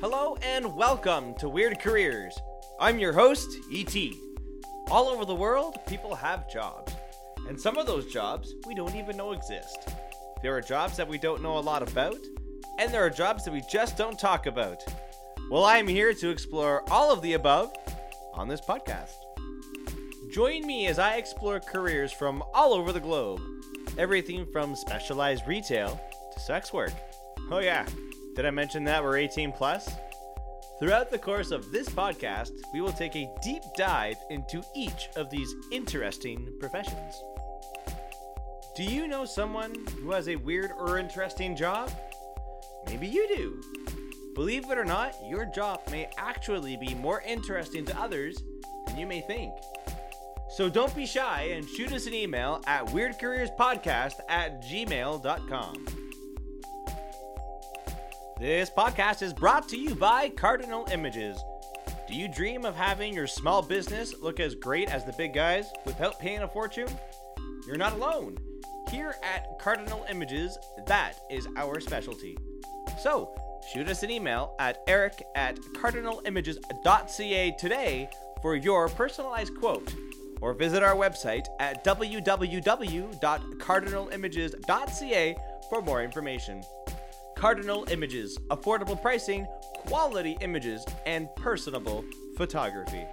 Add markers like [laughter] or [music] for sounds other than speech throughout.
Hello and welcome to Weird Careers. I'm your host, ET. All over the world, people have jobs. And some of those jobs we don't even know exist. There are jobs that we don't know a lot about, and there are jobs that we just don't talk about. Well, I'm here to explore all of the above on this podcast. Join me as I explore careers from all over the globe. Everything from specialized retail to sex work. Oh, yeah, did I mention that we're 18 plus? Throughout the course of this podcast, we will take a deep dive into each of these interesting professions. Do you know someone who has a weird or interesting job? Maybe you do. Believe it or not, your job may actually be more interesting to others than you may think. So don't be shy and shoot us an email at weirdcareerspodcast at gmail.com. This podcast is brought to you by Cardinal Images. Do you dream of having your small business look as great as the big guys without paying a fortune? You're not alone. Here at Cardinal Images, that is our specialty. So, shoot us an email at eric at cardinalimages.ca today for your personalized quote, or visit our website at www.cardinalimages.ca for more information. Cardinal Images, affordable pricing, quality images, and personable photography.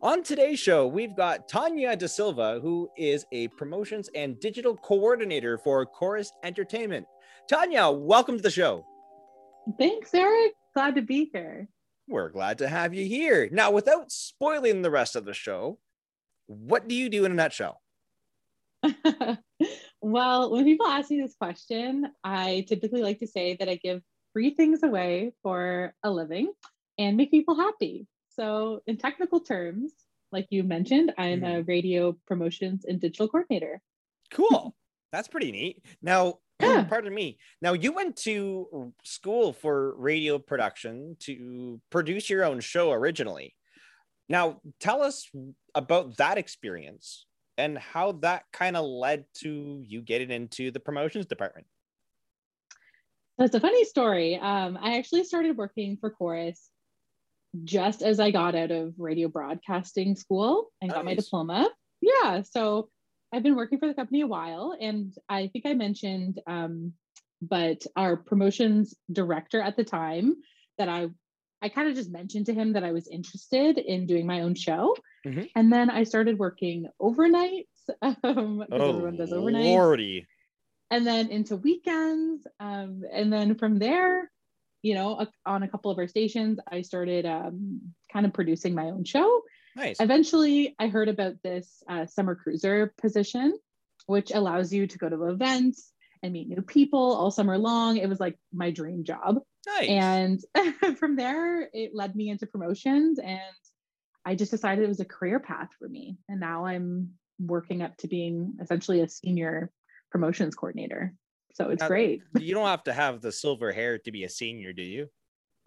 On today's show, we've got Tanya Da Silva, who is a promotions and digital coordinator for Corus Entertainment. Tanya, welcome to the show. Thanks, Eric. Glad to be here. We're glad to have you here. Now, without spoiling the rest of the show, what do you do in a nutshell? [laughs] well, when people ask me this question, I typically like to say that I give free things away for a living and make people happy. So, in technical terms, like you mentioned, I'm a mm-hmm. radio promotions and digital coordinator. Cool. [laughs] That's pretty neat. Now, [clears throat] yeah. pardon me. Now, you went to school for radio production to produce your own show originally. Now, tell us about that experience and how that kind of led to you getting into the promotions department. That's a funny story. Um, I actually started working for Corus just as I got out of radio broadcasting school and nice. got my diploma. Yeah. So I've been working for the company a while. And I think I mentioned, um, but our promotions director at the time that I I kind of just mentioned to him that I was interested in doing my own show. Mm-hmm. And then I started working overnights. [laughs] Um, oh, everyone does overnight. Lordy. And then into weekends. Um, and then from there, you know, a, on a couple of our stations, I started um, kind of producing my own show. Nice. Eventually, I heard about this uh, summer cruiser position, which allows you to go to events and meet new people all summer long. It was like my dream job. Nice. And [laughs] from there, it led me into promotions, and I just decided it was a career path for me. And now I'm working up to being essentially a senior promotions coordinator. So it's now, great. you don't have to have the silver hair to be a senior, do you? [laughs]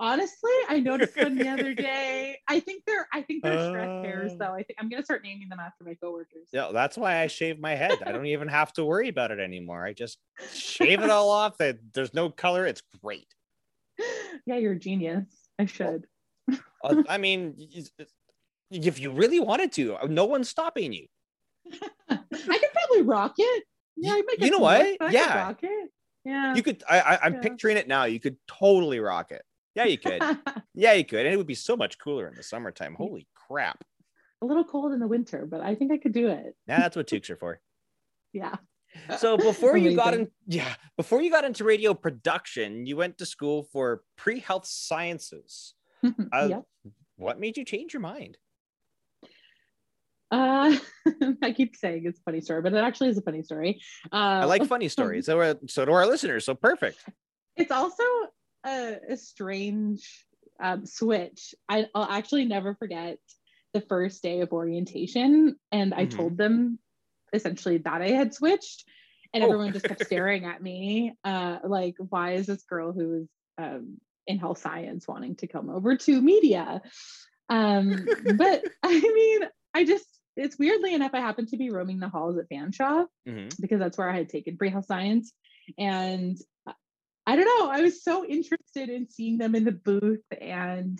Honestly, I noticed one the other [laughs] day. I think they're I think they're stress uh, hairs though. I think I'm gonna start naming them after my coworkers. Yeah, that's why I shave my head. I don't even have to worry about it anymore. I just shave it all off. There's no color. It's great. [laughs] Yeah, you're a genius. I should. uh, I mean, if you really wanted to, no one's stopping you. [laughs] I could probably rock it. Yeah, I you know what? Yeah, rock it. Yeah. You could I, I am yeah. picturing it now. You could totally rock it. Yeah, you could. [laughs] yeah, you could. And it would be so much cooler in the summertime. Holy crap. A little cold in the winter, but I think I could do it. Yeah, that's what toques are for. [laughs] yeah. So before you got in yeah, before you got into radio production, you went to school for pre-health sciences. [laughs] Uh, yep. What made you change your mind? Uh, I keep saying it's a funny story, but it actually is a funny story. Uh, I like funny stories. So, so do our listeners. So perfect. It's also a, a strange um, switch. I, will actually never forget the first day of orientation, and I mm-hmm. told them essentially that I had switched, and oh. everyone just kept [laughs] staring at me, uh, like, "Why is this girl who is um, in health science wanting to come over to media?" Um, [laughs] but I mean, I just it's weirdly enough, I happened to be roaming the halls at Fanshawe hmm because that's where I had taken pre-health science. And I don't know, I was so interested in seeing them in the booth and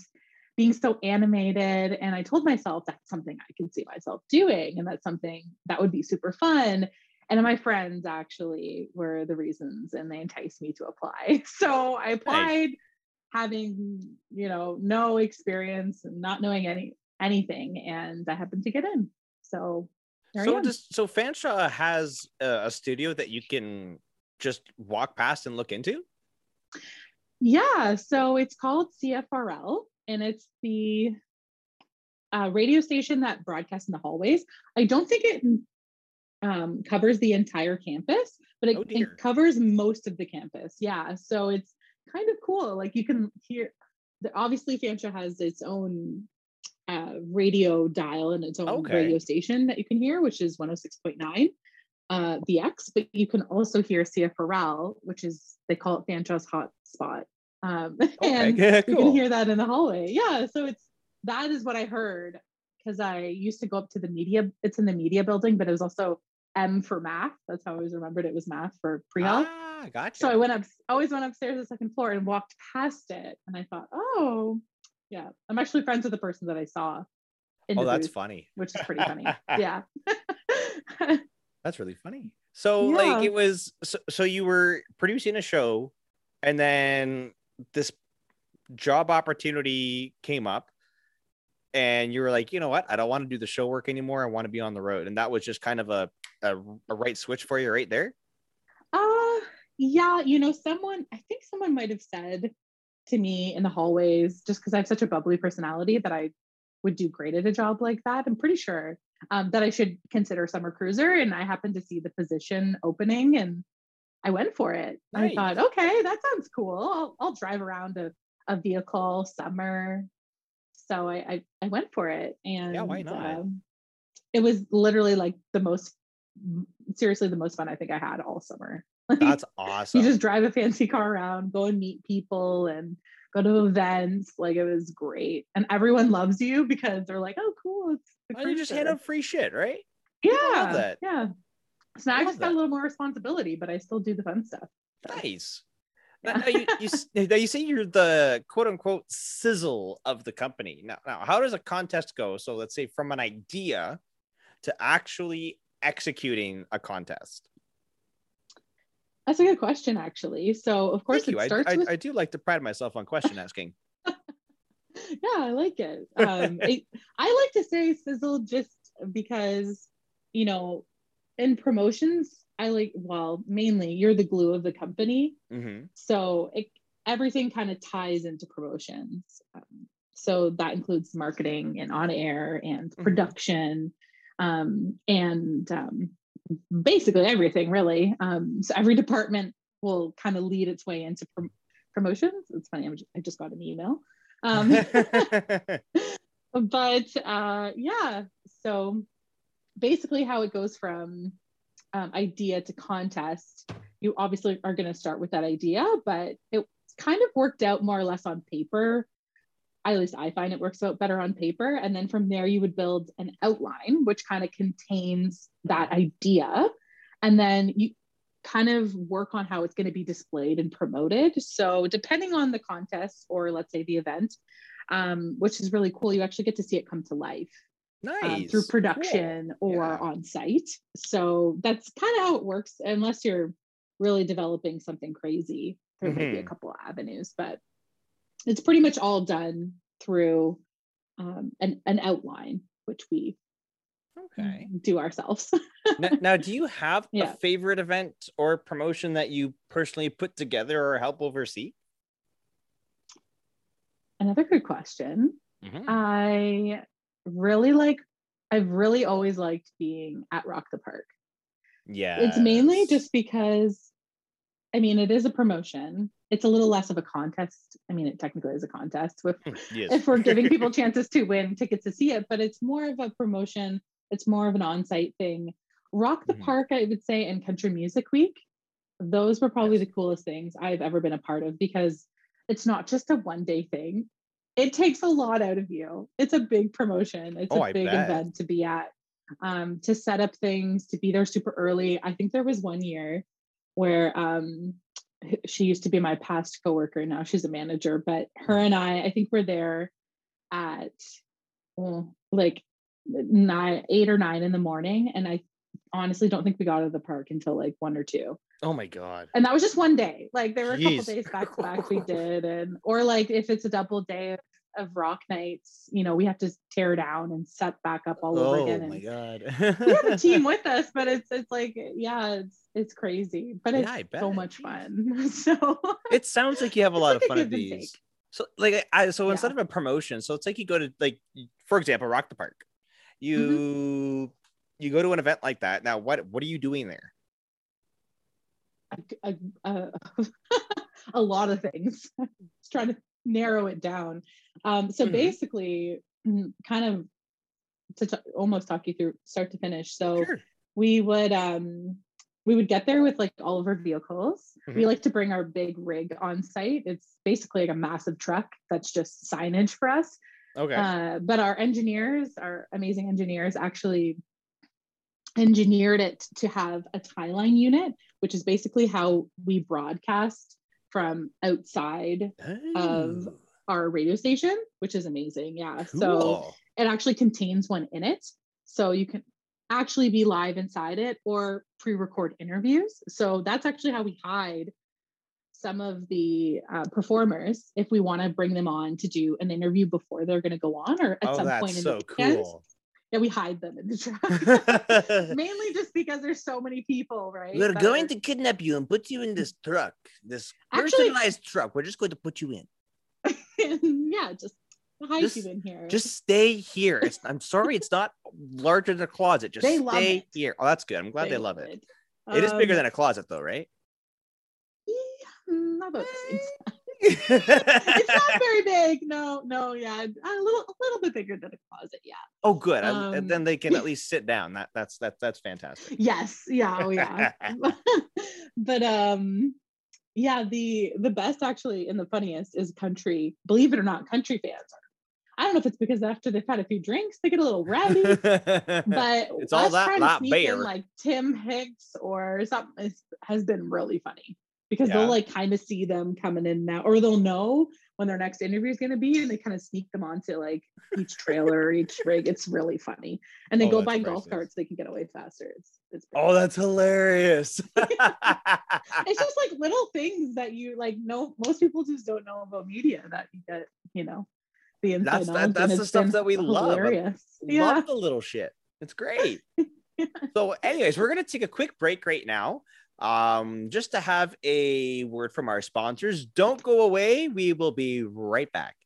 being so animated. And I told myself that's something I can see myself doing, and that's something that would be super fun. And my friends actually were the reasons, and they enticed me to apply. [laughs] So I applied, having you know no experience and not knowing any anything, and I happened to get in. So So does so Fanshawe has a, a studio that you can just walk past and look into? Yeah, so it's called CFRL, and it's the uh, radio station that broadcasts in the hallways. I don't think it um, covers the entire campus, but it, Oh, it covers most of the campus. Yeah, so it's kind of cool. Like you can hear, the, obviously, Fanshawe has its own uh, radio dial and its own Okay. radio station that you can hear, which is 106.9 uh, VX, but you can also hear CFRL, which is they call it Fanshawe's hotspot. Um, [laughs] and Okay, you can hear that in the hallway. Yeah, so it's that is what I heard because I used to go up to the media. It's in the media building, but it was also M for math. That's how I always remembered it was math for pre-health. Ah, gotcha. So I went up, always went upstairs to the second floor and walked past it, and I thought, oh, yeah, I'm actually friends with the person that I saw. In oh, the that's booth, funny. which is pretty [laughs] funny. yeah. [laughs] That's really funny. So Yeah. like it was so, so you were producing a show and then this job opportunity came up and you were like, you know what? I don't want to do the show work anymore. I want to be on the road. And that was just kind of a, a, a right switch for you right there. Uh yeah, you know, someone I think someone might have said to me in the hallways, just because I have such a bubbly personality that I would do great at a job like that. I'm pretty sure um, that I should consider summer cruiser. And I happened to see the position opening and I went for it. Nice. I thought, okay, that sounds cool. I'll, I'll drive around a, a vehicle summer. So I, I, I went for it. And why not? um, it was literally like the most, seriously, the most fun I think I had all summer. Like, [laughs] That's awesome. you just drive a fancy car around, go and meet people and go to events. Like it was great. And everyone loves you because they're like, oh, cool. It's don't you just hand cruiser." out free shit, right? Yeah. love that. Yeah. So now I love just got a little more responsibility, but I still do the fun stuff. Nice. Yeah. [laughs] Now, now you, you, now you say you're the quote unquote sizzle of the company. Now, now, how does a contest go? So let's say from an idea to actually executing a contest. That's a good question, actually. So of course Thank it I, starts I, with I do like to pride myself on question asking. [laughs] yeah, I like it. Um, [laughs] it- I like to say sizzle just because, you know, in promotions, I like, well, mainly you're the glue of the company. hmm So it, everything kind of ties into promotions. Um, so that includes marketing and on air and Mhm. production um, and um, basically everything, really. Um, so every department will kind of lead its way into prom- promotions. It's funny, just, I just got an email. Um, [laughs] but uh, yeah, so basically, how it goes from um, idea to contest, you obviously are going to start with that idea, but it kind of worked out more or less on paper. At least I find it works out better on paper. And then from there, you would build an outline, which kind of contains that idea. And then you kind of work on how it's going to be displayed and promoted. So, depending on the contest or let's say the event, um, which is really cool, you actually get to see it come to life nice. um, through Cool. production or Yeah. on site. So that's kind of how it works, unless you're really developing something crazy. There might be a Mhm. couple of avenues, but it's pretty much all done through um, an, an outline, which we Okay. do ourselves. [laughs] now, now, do you have Yeah. a favorite event or promotion that you personally put together or help oversee? Another good question. Mhm. I really like, I've really always liked being at Rock the Park. yeah. It's mainly just because, I mean, it is a promotion. It's a little less of a contest. I mean, it technically is a contest with yes. if we're giving people [laughs] chances to win tickets to see it, but it's more of a promotion. It's more of an on-site thing. Rock the Mhm. Park, I would say, and Country Music Week. Those were probably Yes. the coolest things I've ever been a part of because it's not just a one-day thing. It takes a lot out of you. It's a big promotion. It's Oh, a big event to be at. um, to set up things, to be there super early. I think there was one year where um, she used to be my past coworker. Now she's a manager, but her and I, I think we're there at well, like nine, eight or nine in the morning, and I honestly don't think we got out of the park until like one or two. Oh my god! And that was just one day. Like there were a Jeez. couple days back to back we [laughs] did, and or like if it's a double day of, rock nights, you know, we have to tear down and set back up all over Oh again. Oh my god! we have a team [laughs] with us, but it's it's like yeah, it's it's crazy, but Yeah, it's I so much fun. [laughs] So it sounds like you have a lot like of fun of these. So like I so instead Yeah. of a promotion, so it's like you go to like for example, Rock the Park. You Mm-hmm. you go to an event like that. Now what what are you doing there? a, a, a, [laughs] a lot of things. Just trying to narrow it down. Um, so Mhm. basically, mm, kind of to t- almost talk you through start to finish. So Sure. we would um, we would get there with like all of our vehicles. We Mhm. like to bring our big rig on site. It's basically like a massive truck that's just signage for us. Okay. Uh, but our engineers, our amazing engineers, actually engineered it to have a Tieline unit, which is basically how we broadcast from outside of our radio station, which is amazing. Yeah. So it actually contains one in it. So you can actually be live inside it or pre record interviews. So that's actually how we hide some of the uh, performers if we want to bring them on to do an interview before they're going to go on or at oh, some point in so the cool. Yeah, we hide them in the [laughs] truck. [laughs] Mainly just because there's so many people, right? We're that going to kidnap you and put you in this truck, this Actually- personalized truck. We're just going to put you in. [laughs] yeah, just hide Just- you in here. Just stay here. It's, I'm sorry, it's not larger than a closet. Just They stay here. Oh, that's good. I'm glad they, love it. it. It is bigger Um, than a closet, though, right? yeah, not about the same size. It's not [laughs] very big. No, no, yeah, a little, a little bit bigger than a closet. Yeah. oh, good. Um, and then they can at [laughs] least sit down. That that's that that's fantastic. Yes. Yeah. Oh, yeah. [laughs] but um, yeah. The the best actually, and the funniest is country. Believe it or not, country fans are. I don't know if it's because after they've had a few drinks, they get a little rowdy. but It's all that- trying to that sneak in, like Tim Hicks or something has been really funny because Yeah. they'll like kind of see them coming in now, or they'll know when their next interview is going to be, and they kind of sneak them onto like each trailer, each [laughs] rig. It's really funny, and they Oh, go buy golf priceless. carts. They can get away faster. It's it's. oh, that's hilarious. [laughs] it's just like little things that you like know most people just don't know about media that you get you know the inside That's- that- that's the stuff that we love. hilarious. yeah Love the little shit. It's [laughs] great. so, anyways, we're gonna take a quick break right now. Um, just to have a word from our sponsors. Don't go away. We will be right back.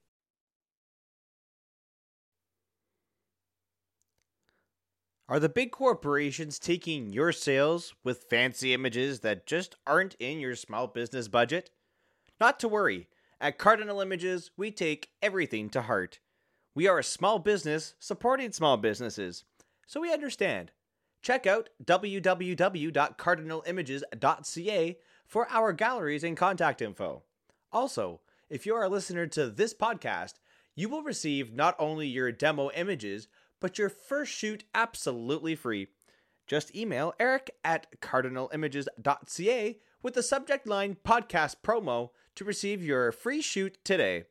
Are the big corporations taking your sales with fancy images that just aren't in your small business budget? Not to worry. At Cardinal Images, we take everything to heart. We are a small business supporting small businesses, so we understand. Check out www.cardinalimages.ca for our galleries and contact info. Also, if you are a listener to this podcast, you will receive not only your demo images, but your first shoot absolutely free. Just email eric at cardinalimages.ca with the subject line podcast promo to receive your free shoot today.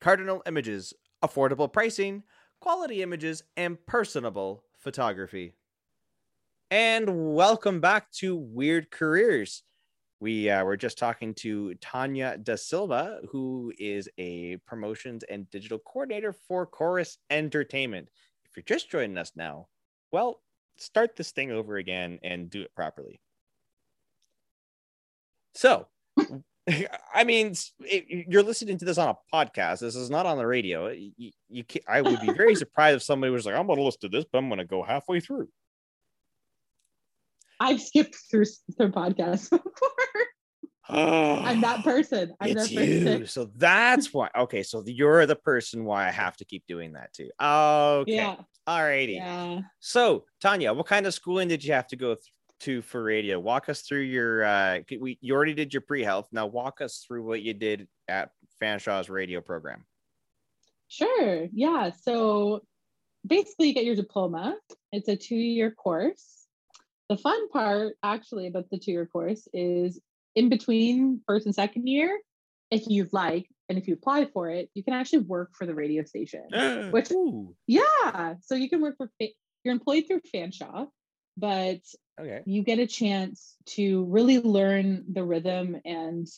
Cardinal Images, affordable pricing, quality images, and personable photography. And welcome back to Weird Careers. We uh, were just talking to Tanya Da Silva, who is a promotions and digital coordinator for Corus Entertainment. If you're just joining us now, well, start this thing over again and do it properly. So, [laughs] I mean, it, you're listening to this on a podcast. This is not on the radio. You, you I would be very [laughs] surprised if somebody was like, "I'm going to listen to this, but I'm going to go halfway through." I've skipped through through podcasts [laughs] before i'm that person i'm it's that person you. So that's why. Okay, so you're the person why I have to keep doing that too. Okay, yeah alrighty. yeah So Tanya, what kind of schooling did you have to go th- to for radio? Walk us through your. uh We you already did your pre-health. Now walk us through what you did at Fanshawe's radio program. Sure. Yeah. So basically you get your diploma. It's a two-year course. The fun part actually about the two-year course is in between first and second year, if you'd like, and if you apply for it, you can actually work for the radio station. [gasps] which Ooh, yeah, so you can work for you're employed through Fanshawe, but okay. you get a chance to really learn the rhythm and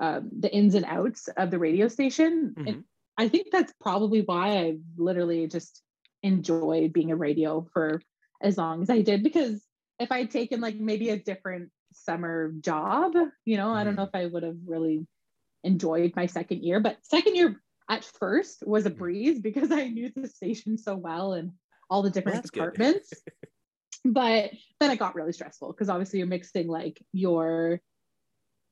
um, the ins and outs of the radio station. And Mhm. I think that's probably why I literally just enjoyed being a radio for as long as I did. Because if I'd taken like maybe a different summer job, you know, I don't know if I would have really enjoyed my second year. But second year at first was a Mhm. breeze because I knew the station so well and all the different that's [laughs] departments but then it got really stressful because obviously you're mixing like your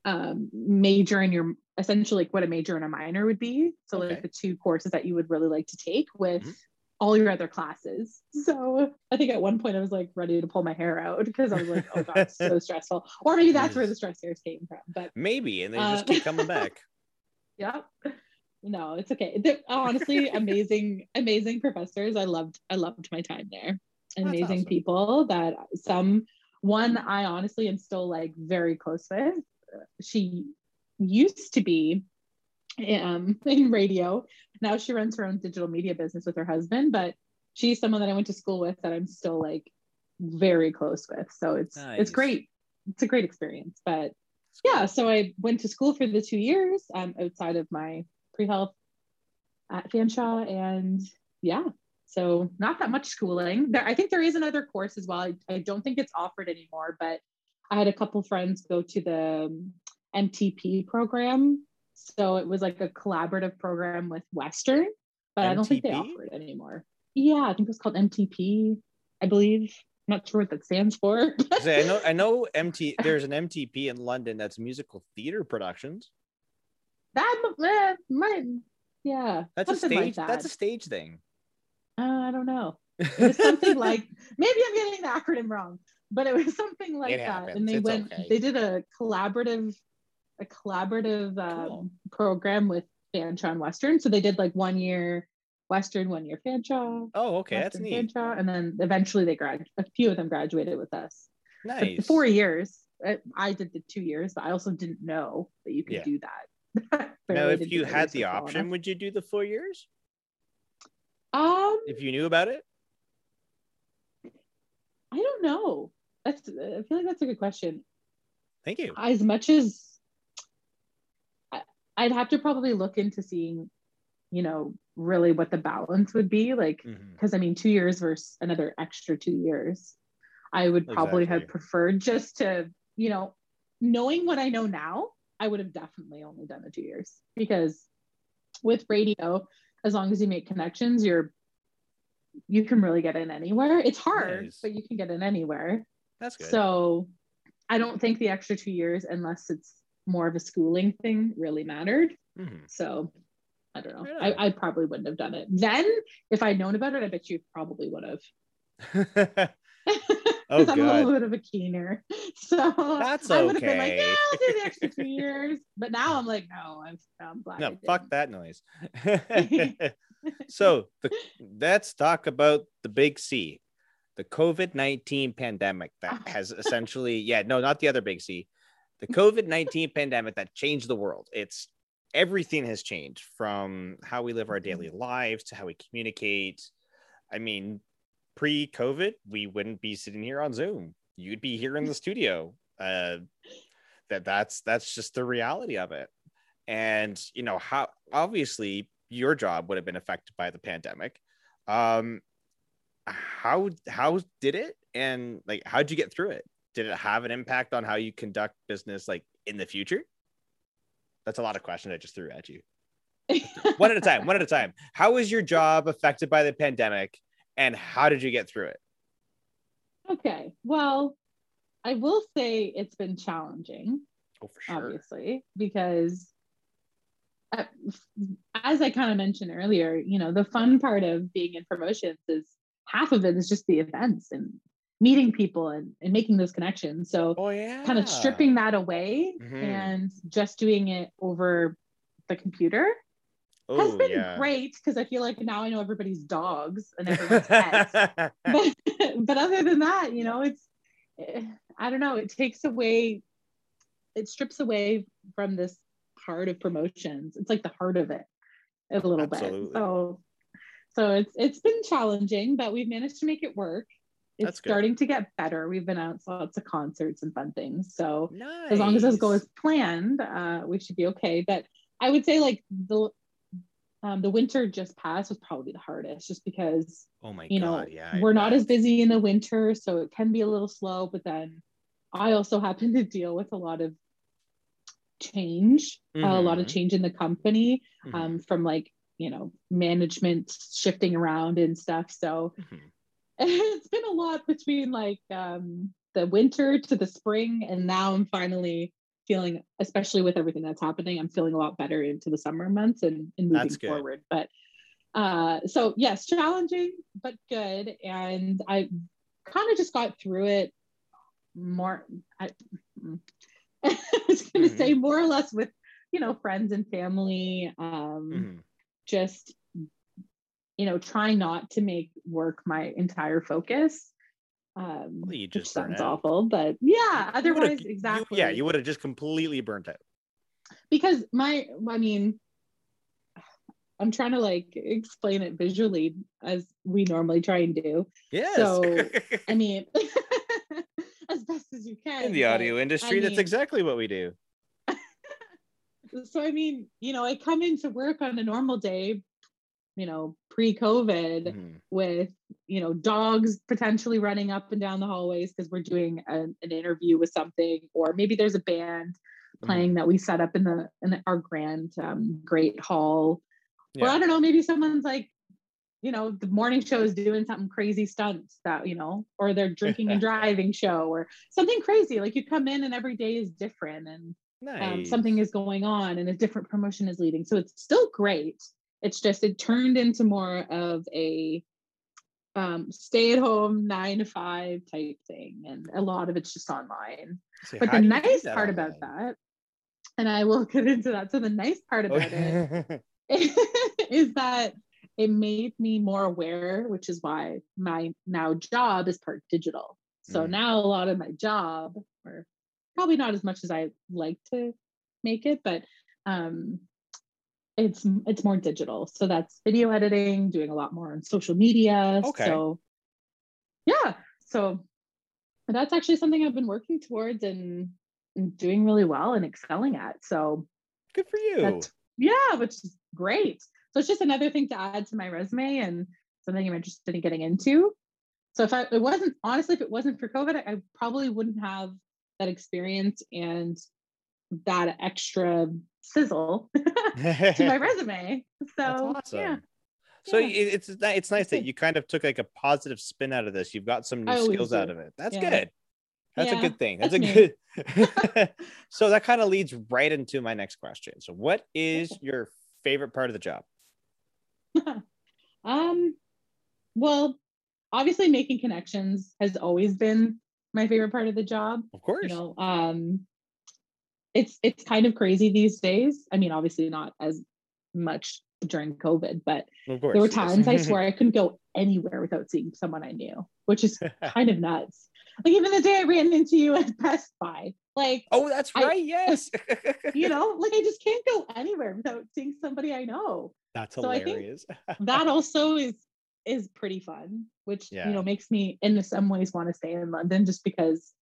um major and your essentially like what a major and a minor would be so Okay. like the two courses that you would really like to take with Mhm. All your other classes. So i think at one point i was like ready to pull my hair out because i was like oh god it's so [laughs] stressful. Or maybe that's where the stress hairs came from but Maybe, and they just Uh, keep coming [laughs] back. yeah no it's okay. They're honestly [laughs] amazing amazing professors. I loved i loved my time there. That's amazing awesome. people that some one i honestly am still like very close with she used to be um in radio now she runs her own digital media business with her husband but she's someone that i went to school with that i'm still like very close with. So it's Nice. it's great. It's a great experience. But yeah so i went to school for the two years um, outside of my pre-health at fanshawe and yeah so not that much schooling. There i think there is another course as well. I, I don't think it's offered anymore but i had a couple friends go to the mtp program so it was like a collaborative program with western but i don't think they MTP? offer it anymore yeah i think it was called mtp i believe I'm not sure what that stands for [laughs] Say, I know, I know. MT. There's an MTP in London that's musical theater productions. That uh, might, yeah. That's a stage. Like that. That's a stage thing. uh, I don't know. [laughs] It was something like maybe I'm getting the acronym wrong, but it was something like that. And they It's went. okay. They did a collaborative, a collaborative um, Cool. program with Fanshawe and Western. So they did like one year Western, one year Fanshawe. Oh, okay, that's neat. Fanshawe, and then eventually they grad. A few of them graduated with us. But Nice. four years. I, I did the two years, but I also didn't know that you could Yeah. do that. [laughs] Now, if you had the option, would you do the four years? um, If you knew about it? I don't know. That's I feel like that's a good question. Thank you. As much as I'd have to probably look into seeing, you know, really what the balance would be like. Mm-hmm. Because I mean, two years versus another extra two years, I would probably have preferred just to, you know, knowing what I know now, I would have definitely only done the two years because with radio, as long as you make connections, you're you can really get in anywhere. It's hard, Nice. but you can get in anywhere. That's good. So I don't think the extra two years, unless it's more of a schooling thing, really mattered. Mhm. So I don't know. I, I probably wouldn't have done it. Then if I'd known about it, I bet you probably would have. [laughs] [laughs] Oh, Because I'm a little bit of a keener. [laughs] So That's okay. I would have been like, yeah, I'll do the extra two years. But now I'm like, no, I'm, I'm glad. No, fuck that noise. so the, let's talk about the big C, the COVID 19 pandemic that Oh. has essentially, yeah, no, not the other big C, the COVID 19 pandemic that changed the world. It's everything has changed from how we live our daily lives to how we communicate. I mean, pre COVID, we wouldn't be sitting here on Zoom. You'd be here in the studio. Uh, that that's that's just the reality of it and you know how obviously your job would have been affected by the pandemic um how how did it and like how'd you get through it did it have an impact on how you conduct business like in the future that's a lot of questions i just threw at you [laughs] one at a time one at a time how was your job affected by the pandemic and how did you get through it okay. Well, I will say it's been challenging. oh for sure obviously, because uh, as I kind of mentioned earlier, you know, the fun part of being in promotions is half of it is just the events and meeting people and, and making those connections. So oh yeah kind of stripping that away Mhm. and just doing it over the computer has Oh, been yeah. great because I feel like now I know everybody's dogs and [laughs] everyone's pets. [laughs] but, [laughs] but other than that, you know, it's eh, I don't know. It takes away, it strips away from this part of promotions. It's like the heart of it a little Absolutely. bit. So, so it's it's been challenging, but we've managed to make it work. It's That's good. starting to get better. We've been out lots of concerts and fun things. So nice. as long as those go as planned, uh, we should be okay. But I would say like the um, the winter just passed was probably the hardest, just because oh my you know yeah. We're not as busy in the winter, so it can be a little slow. But then I also happen to deal with a lot of change, a lot of Mhm. change in the company, Mhm. um, from like you know management shifting around and stuff. So [laughs] It's been a lot between like um, the winter to the spring and now i'm finally feeling especially with everything that's happening i'm feeling a lot better into the summer months and, and moving forward but uh so yes challenging but good and i kind of just got through it more i, mm. [laughs] I was gonna Mhm. say more or less with you know friends and family um Mhm. just you know try not to make work my entire focus um Well, you which just burn sounds out. awful but yeah You would've- otherwise you- exactly yeah, you would have just completely burnt out. because my i mean i'm trying to like explain it visually as we normally try and do Yes. So, [laughs] i mean [laughs] as best as you can in the but, audio industry, I that's mean, exactly what we do. [laughs] so i mean you know i come into work on a normal day you know pre-covid Mhm. with you know dogs potentially running up and down the hallways because we're doing an, an interview with something or maybe there's a band playing Mm-hmm. that we set up in the in our grand um, great hall or i don't know maybe someone's like you know the morning show is doing something crazy stunts that you know or they're drinking and [laughs] driving show or something crazy like you come in and every day is different and Nice. um, something is going on and a different promotion is leading. So it's still great. It's just it turned into more of a um, stay at home nine to five type thing, and a lot of it's just online. So But the do you do nice part about that, and I will [laughs] get into that. So the nice part about it [laughs] [laughs] is that it made me more aware, which is why my now job is part digital. So Mm. now a lot of my job, or probably not as much as I like to make it, but um, it's it's more digital. So that's video editing, doing a lot more on social media. Okay. So yeah, so that's actually something I've been working towards and, and doing really well and excelling at. So Good for you. yeah, which is great. So it's just another thing to add to my resume and something I'm interested in getting into. So if I it wasn't honestly, if it wasn't for COVID, I, I probably wouldn't have that experience and that extra sizzle [laughs] to my [laughs] resume. So awesome. yeah, So yeah. it's it's nice that you kind of took like a positive spin out of this. You've got some new skills out of it. That's Yeah. good. That's a good thing. That's, that's a good. [laughs] so that kind of leads right into my next question. So, what is your favorite part of the job? um, well, obviously making connections has always been my favorite part of the job. Of course. you know um it's it's kind of crazy these days i mean obviously not as much during covid but course. there were times i [laughs] swear i couldn't go anywhere without seeing someone i knew which is [laughs] kind of nuts like even the day i ran into you at best buy like oh, that's I- right. yes. [laughs] you know like i just can't go anywhere without seeing somebody i know that's so I think- hilarious. that also is is pretty fun which Yeah. you know makes me in some ways want to stay in london just because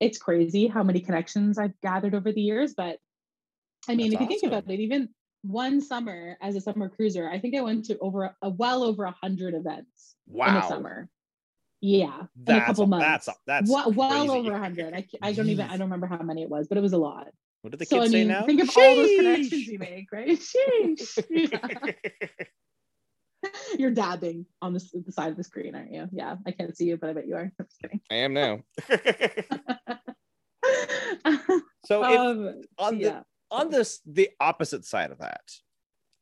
it's crazy how many connections i've gathered over the years but i mean That's if you think about it even one summer as a summer cruiser i think i went to over a well over a hundred events in wow. a summer. Yeah in a couple months. That's that's well, well over a hundred. I, I don't even i don't remember how many it was but it was a lot. What did the so kids i say mean now? think of all those connections you make right? Sheesh. [laughs] Yeah. [laughs] [laughs] You're dabbing on the, the side of the screen, aren't you? Yeah, I can't see you, but I bet you are. [laughs] I'm just kidding. I am now. [laughs] so if, um, on the yeah, on this the opposite side of that,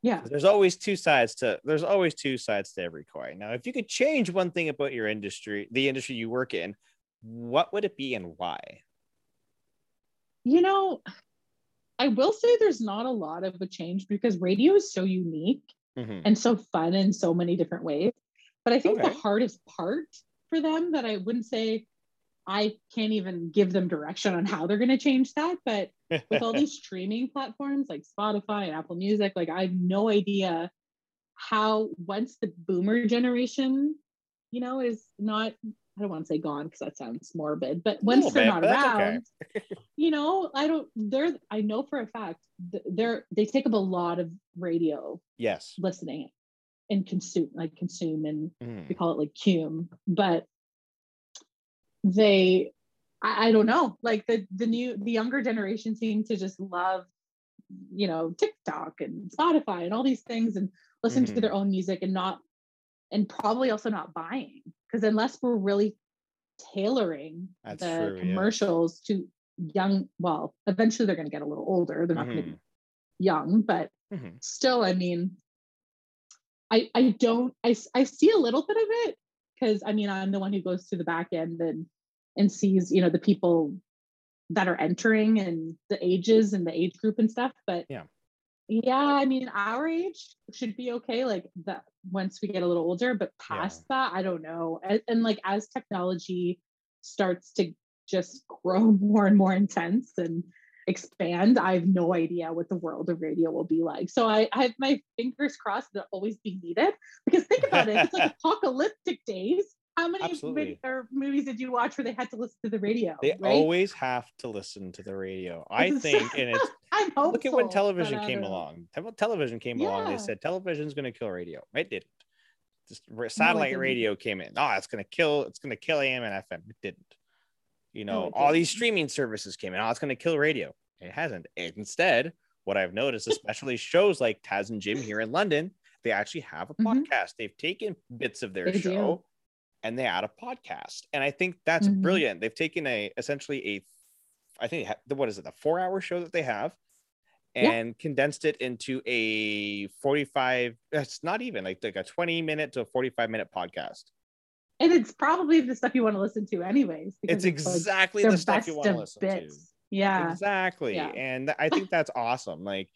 yeah. there's always two sides to there's always two sides to every coin. Now, if you could change one thing about your industry, the industry you work in, what would it be and why? You know, I will say there's not a lot of a change because radio is so unique Mhm. and so fun in so many different ways. But I think Okay. the hardest part for them that I wouldn't say I can't even give them direction on how they're going to change that. But with all [laughs] these streaming platforms like Spotify and Apple Music, like I have no idea how once the boomer generation, you know, is not, I don't want to say gone because that sounds morbid, but once they're bit, not that's okay. around, you know, I don't, they're, I know for a fact they're, they take up a lot of radio yes. listening and consume, like consume and Mhm. we call it like cume, but they I, I don't know, like the the new the younger generation seem to just love, you know, TikTok and Spotify and all these things and listen Mhm. to their own music and not and probably also not buying. Because unless we're really tailoring That's the true, yeah. commercials to young, well, eventually they're gonna get a little older. They're not gonna Mhm. be young, but Mhm. still i mean i i don't I I see a little bit of it because i mean i'm the one who goes to the back end and and sees you know the people that are entering and the ages and the age group and stuff but Yeah. Yeah i mean our age should be okay like that once we get a little older but Yeah. past that i don't know and, and like as technology starts to just grow [laughs] more and more intense and expand, I have no idea what the world of radio will be like. So I, I have my fingers crossed that it'll always be needed. Because think about it, it's like [laughs] apocalyptic days. How many Absolutely. movies did you watch where they had to listen to the radio? They right? always have to listen to the radio. I [laughs] think, and it's [laughs] I'm hopeful, look at when television came know. along. Television came along. They Yeah. said television's going to kill radio. It didn't. Just satellite didn't. radio came in. Oh, it's going to kill. It's going to kill AM and FM. It didn't. You No, know, it all these didn't. streaming services came in. Oh, it's going to kill radio. It hasn't. Instead, what I've noticed, especially shows like Taz and Jim here in London, they actually have a Mhm. podcast. They've taken bits of their They do. And they add a podcast. And I think that's Mhm. brilliant. They've taken a essentially a I think ha- what is it, the four hour show that they have, Yeah. and condensed it into a 45, it's not even like, like a 20 minute to a 45 minute podcast. And it's probably the stuff you want to listen to anyways. It's like exactly their the stuff you want to listen to. Yeah. Exactly. Yeah. And I [laughs] think that's awesome. Like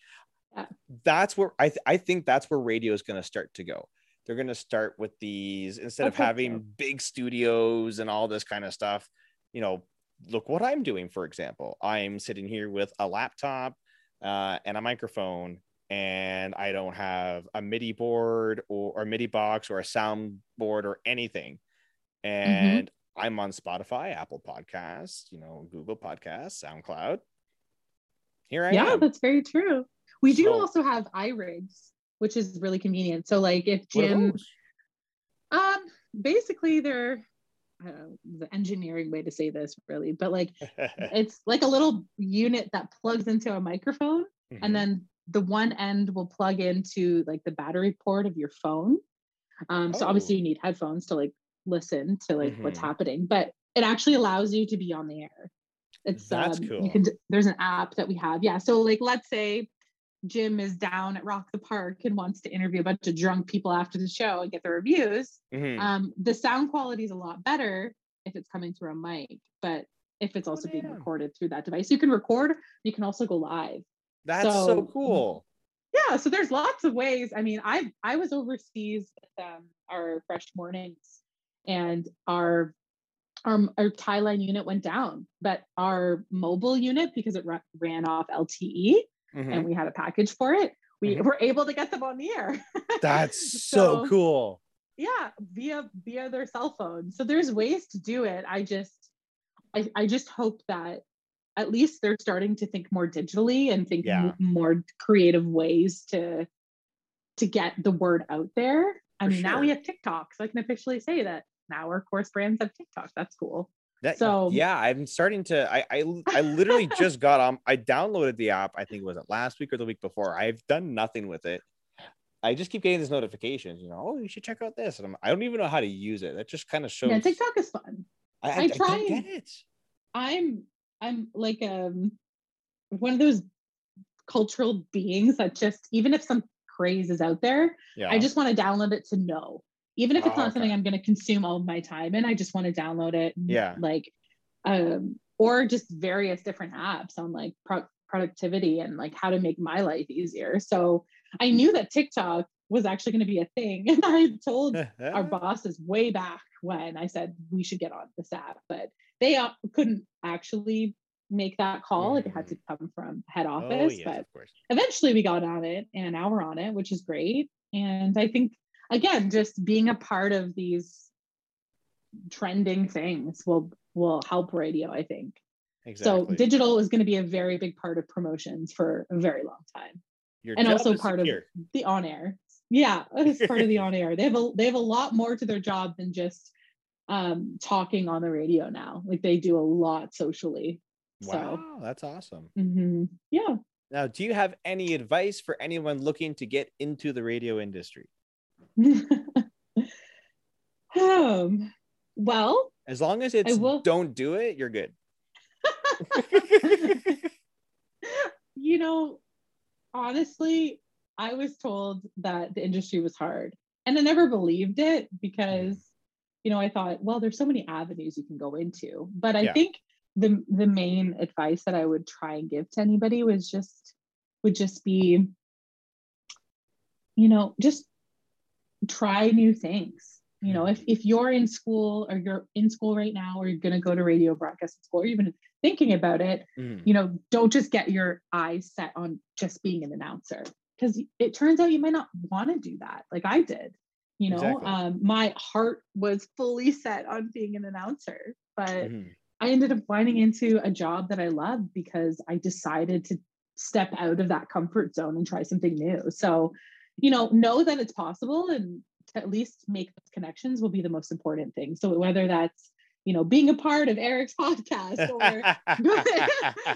Yeah. that's where I, th- I think that's where radio is going to start to go. They're going to start with these instead of having so. big studios and all this kind of stuff. You know, look what I'm doing, for example. I'm sitting here with a laptop uh, and a microphone, and I don't have a MIDI board or, or MIDI box or a sound board or anything. And I'm on Spotify, Apple Podcasts, you know, Google Podcasts, SoundCloud. Here I yeah, am. Yeah, that's very true. We do So- also have iRigs, which is really convenient. So like if Jim um basically they're I don't know the engineering way to say this really, but like [laughs] it's like a little unit that plugs into a microphone Mhm. and then the one end will plug into like the battery port of your phone. Um, so obviously Oh. you need headphones to like listen to like what's Mhm. happening, but it actually allows you to be on the air. It's That's um, cool. you can there's an app that we have. Yeah. So like let's say Jim is down at Rock the Park and wants to interview a bunch of drunk people after the show and get the reviews. Mhm. Um, the sound quality is a lot better if it's coming through a mic, but if it's Oh, also being recorded through that device, you can record, you can also go live That's so, so- cool. yeah so there's lots of ways i mean i i was overseas with um, our fresh mornings and our our, our Tieline unit went down but our mobile unit because it ra- ran off lte Mhm. and we had a package for it. We Mhm. were able to get them on the air. [laughs] That's so, So- cool. yeah via via their cell phone. So there's ways to do it. I just i, I just hope that at least they're starting to think more digitally and think Yeah. more creative ways to to get the word out there. I For mean now we have tiktok so i can officially say that now our Corus brands have tiktok. That's cool That, So- yeah, I'm starting to. I, I I literally just got on. I downloaded the app. I think it was it last week or the week before. I've done nothing with it. I just keep getting these notifications. You know, oh, you should check out this, and I'm, I don't even know how to use it. That just kind of shows. yeah tiktok is fun I, I, I I try and- get it. i'm i'm like um one of those cultural beings that just even if some craze is out there Yeah. I just want to download it to know. Even if it's Oh, not something. I'm going to consume all of my time in, I just want to download it. Yeah. Like, um, or just various different apps on like pro- productivity and like how to make my life easier. So I knew that TikTok was actually going to be a thing. [laughs] And I told our [laughs] bosses way back when I said we should get on this app, but they uh, couldn't actually make that call. Mm-hmm. It had to mm. come from head oh, office. Oh, yes, but eventually we got on it and now we're on it, which is great. And I think, again, just being a part of these trending things will will help radio, I think. Exactly. So digital is going to be a very big part of promotions for a very long time. Your and also part secure. of the on air. Yeah, [laughs] it's part of the on air. They have a they have a lot more to their job than just um, talking on the radio now. Like they do a lot socially. Wow, so, that's awesome. Mm-hmm. Yeah. Now, do you have any advice for anyone looking to get into the radio industry? [laughs] um, well, as long as it's don't do it, you're good. [laughs] you know, honestly, I was told that the industry was hard and I never believed it because, you know, I thought, well, there's so many avenues you can go into. But I yeah. think the the main advice that I would try and give to anybody was just would just be, you know, just try new things you know if, if you're in school or you're in school right now or you're going to go to radio broadcast school or even thinking about it mm. you know don't just get your eyes set on just being an announcer because it turns out you might not want to do that like i did you know exactly. um, my heart was fully set on being an announcer but mm. i ended up finding into a job that i loved because i decided to step out of that comfort zone and try something new so you know know that it's possible and to at least make those connections will be the most important thing. So whether that's you know being a part of Eric's [laughs] podcast or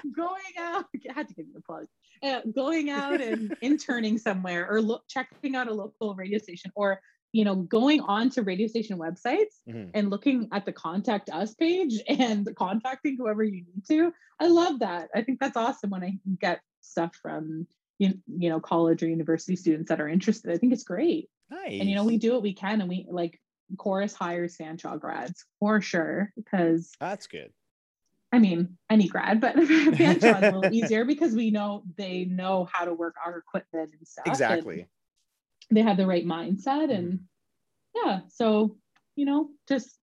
[laughs] going out, I had to give you a plug, uh, going out and interning somewhere or look checking out a local radio station or you know going on to radio station websites mm-hmm. and looking at the contact us page [laughs] and contacting whoever you need to i love that i think that's awesome when i get stuff from you, you know college or university students that are interested i think it's great Nice. And you know, we do what we can and we like Corus hires Fanshawe grads for sure because that's good. I mean, any grad, but [laughs] Fanshawe is a little [laughs] easier because we know they know how to work our equipment and stuff. Exactly. They have the right mindset and mm. yeah. So, you know, just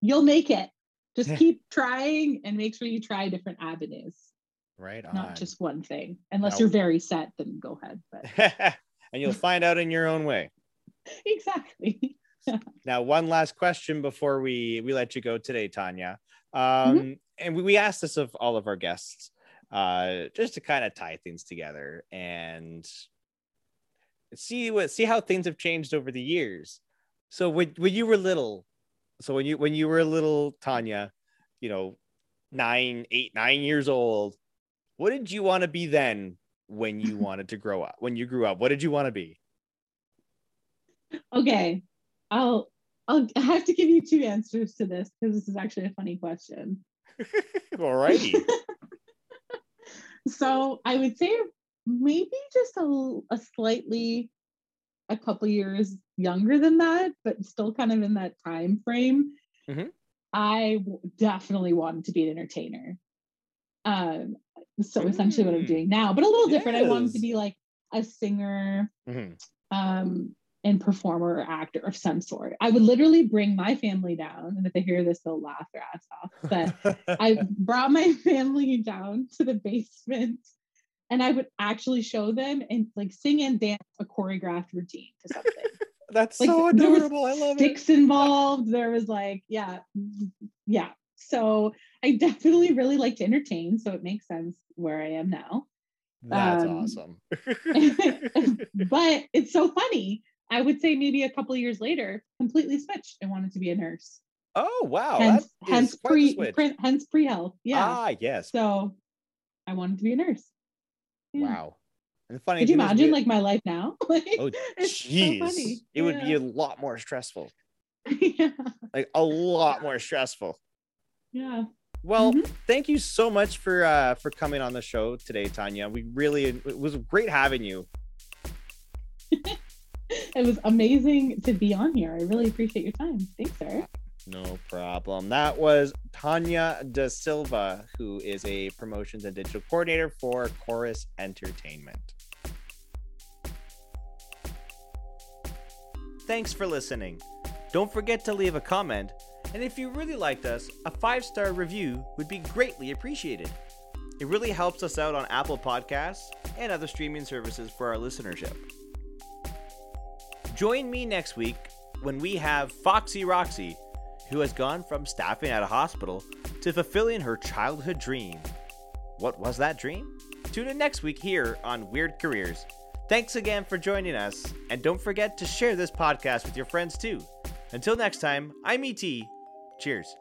you'll make it. Just [laughs] keep trying and make sure you try different avenues. Right. On. Not just one thing. Unless you're very set, then go ahead. But [laughs] and you'll find out in your own way. [laughs] exactly. [laughs] now, one last question before we we let you go today, Tanya. Um, mm-hmm. And we, we asked this of all of our guests, uh, just to kind of tie things together and see what see how things have changed over the years. So when when you were little, so when you when you were a little Tanya, you know, nine, eight, nine years old, what did you want to be then when you [laughs] wanted to grow up? When you grew up, what did you want to be? okay, I'll I'll I have to give you two answers to this because this is actually a funny question. [laughs] All righty. [laughs] so I would say maybe just a, a slightly a couple years younger than that, but still kind of in that time frame. Mm-hmm. I definitely wanted to be an entertainer. Um, so essentially what I'm doing mm. now, but a little different. Yes. I wanted to be like a singer, mm-hmm. um, and performer or actor of some sort. I would literally bring my family down, and if they hear this, they'll laugh their ass off. But I [laughs] brought my [laughs] family down to the basement, and I would actually show them and like sing and dance a choreographed routine to something. [laughs] That's like, so adorable. I love sticks it. Sticks involved. There was like, yeah, yeah. So I definitely really like to entertain. So it makes sense where I am now. That's um, awesome. [laughs] [laughs] but it's so funny I would say maybe a couple years later, completely switched and wanted to be a nurse. Oh wow! Hence, hence pre, pre, hence pre health. Yeah. Ah yes. So I wanted to be a nurse. Yeah. Wow. And funny. Could you imagine like my life now? [laughs] like, oh jeez, so it yeah. would be a lot more stressful. yeah. Like a lot more stressful. Yeah. Well, mm-hmm. thank you so much for uh for coming on the show today, Tanya. We really it was great having you. [laughs] it was amazing to be on here. I really appreciate your time. Thanks, sir. No problem. That was Tanya Da Silva, who is a promotions and digital coordinator for Corus Entertainment. thanks for listening. Don't forget to leave a comment, and if you really liked us, a five star review would be greatly appreciated. It really helps us out on Apple Podcasts and other streaming services for our listenership. Join me next week when we have Foxy Roxy, who has gone from staffing at a hospital to fulfilling her childhood dream. What was that dream? Tune in next week here on Weird Careers. Thanks again for joining us, and don't forget to share this podcast with your friends too. Until next time, I'm ET. Cheers.